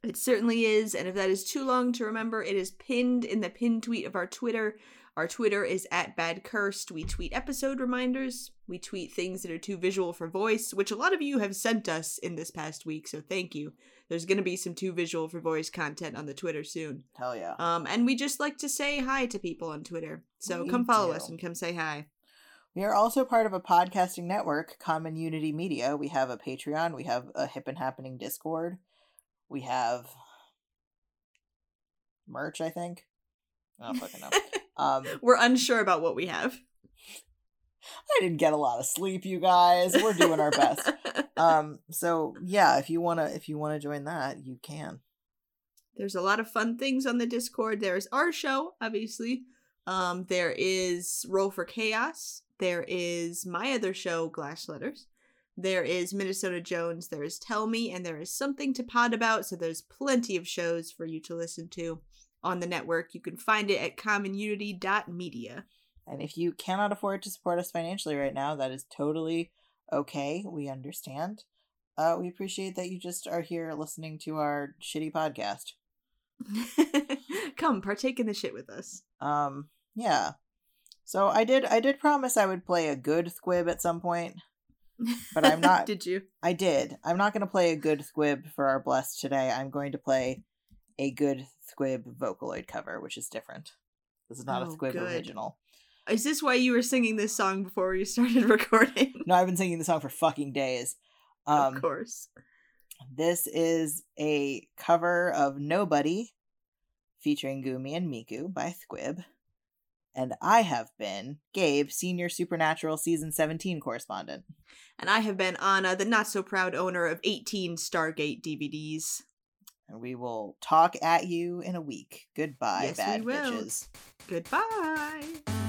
It certainly is, and if that is too long to remember, it is pinned in the pinned tweet of our Twitter. Our Twitter is at Bad Cursed. We tweet episode reminders. We tweet things that are too visual for voice, which a lot of you have sent us in this past week, so thank you. There's going to be some too visual for voice content on the Twitter soon. Hell yeah. Um, and we just like to say hi to people on Twitter. So We come follow do. us and come say hi. We are also part of a podcasting network, Common Unity Media. We have a Patreon. We have a Hip and Happening Discord. We have merch, I think. I don't fucking know. Um, We're unsure about what we have. I didn't get a lot of sleep, you guys. We're doing our best. Um, so yeah, if you wanna if you wanna join that, you can. There's a lot of fun things on the Discord. There's our show, obviously. Um, there is Roll for Chaos. There is my other show, Glass Letters. There is Minnesota Jones. There is Tell Me, and there is something to pod about. So there's plenty of shows for you to listen to on the network. You can find it at commonunity.media. And if you cannot afford to support us financially right now, that is totally okay. We understand. Uh, we appreciate that you just are here listening to our shitty podcast. Come, partake in the shit with us. Um, yeah. So I did I did promise I would play a good squib at some point. But I'm not- Did you? I did. I'm not going to play a good squib for our blessed today. I'm going to play a good squib Vocaloid cover, which is different. This is not a Oh, squib good. original. Is this why you were singing this song before we started recording? No, I've been singing the song for fucking days. Um, of course. This is a cover of Nobody featuring Gumi and Miku by Squib. And I have been Gabe, senior Supernatural season 17 correspondent. And I have been Anna, the not so proud owner of 18 Stargate DVDs. And we will talk at you in a week. Goodbye, Yes, we bad will. bitches. Goodbye.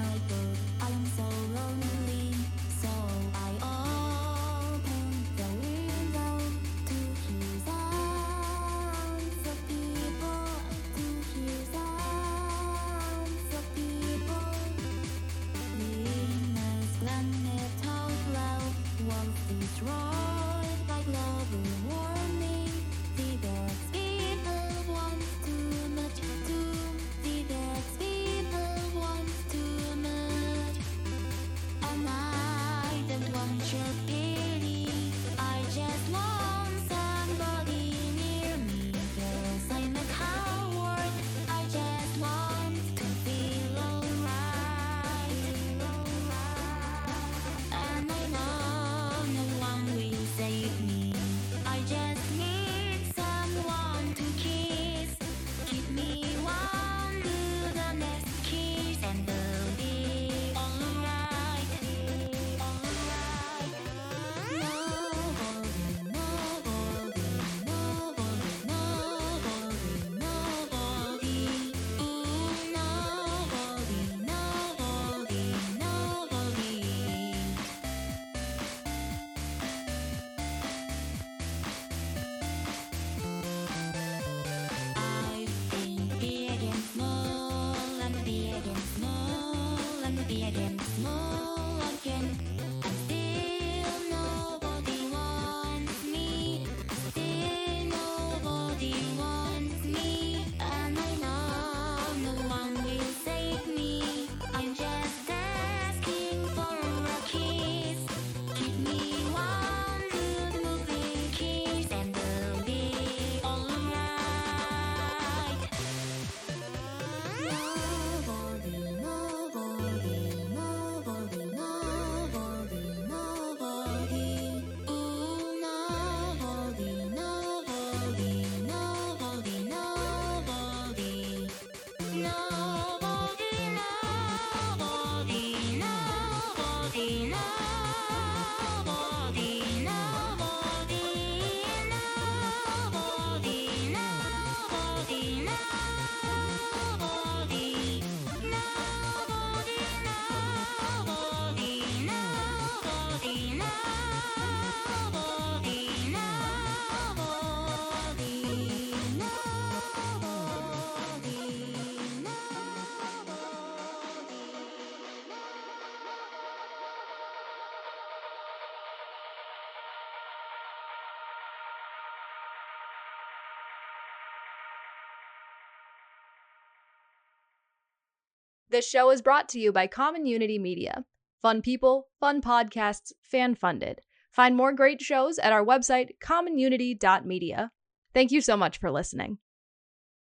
This show is brought to you by Common Unity Media. Fun people, fun podcasts, fan funded. Find more great shows at our website, commonunity.media. Thank you so much for listening.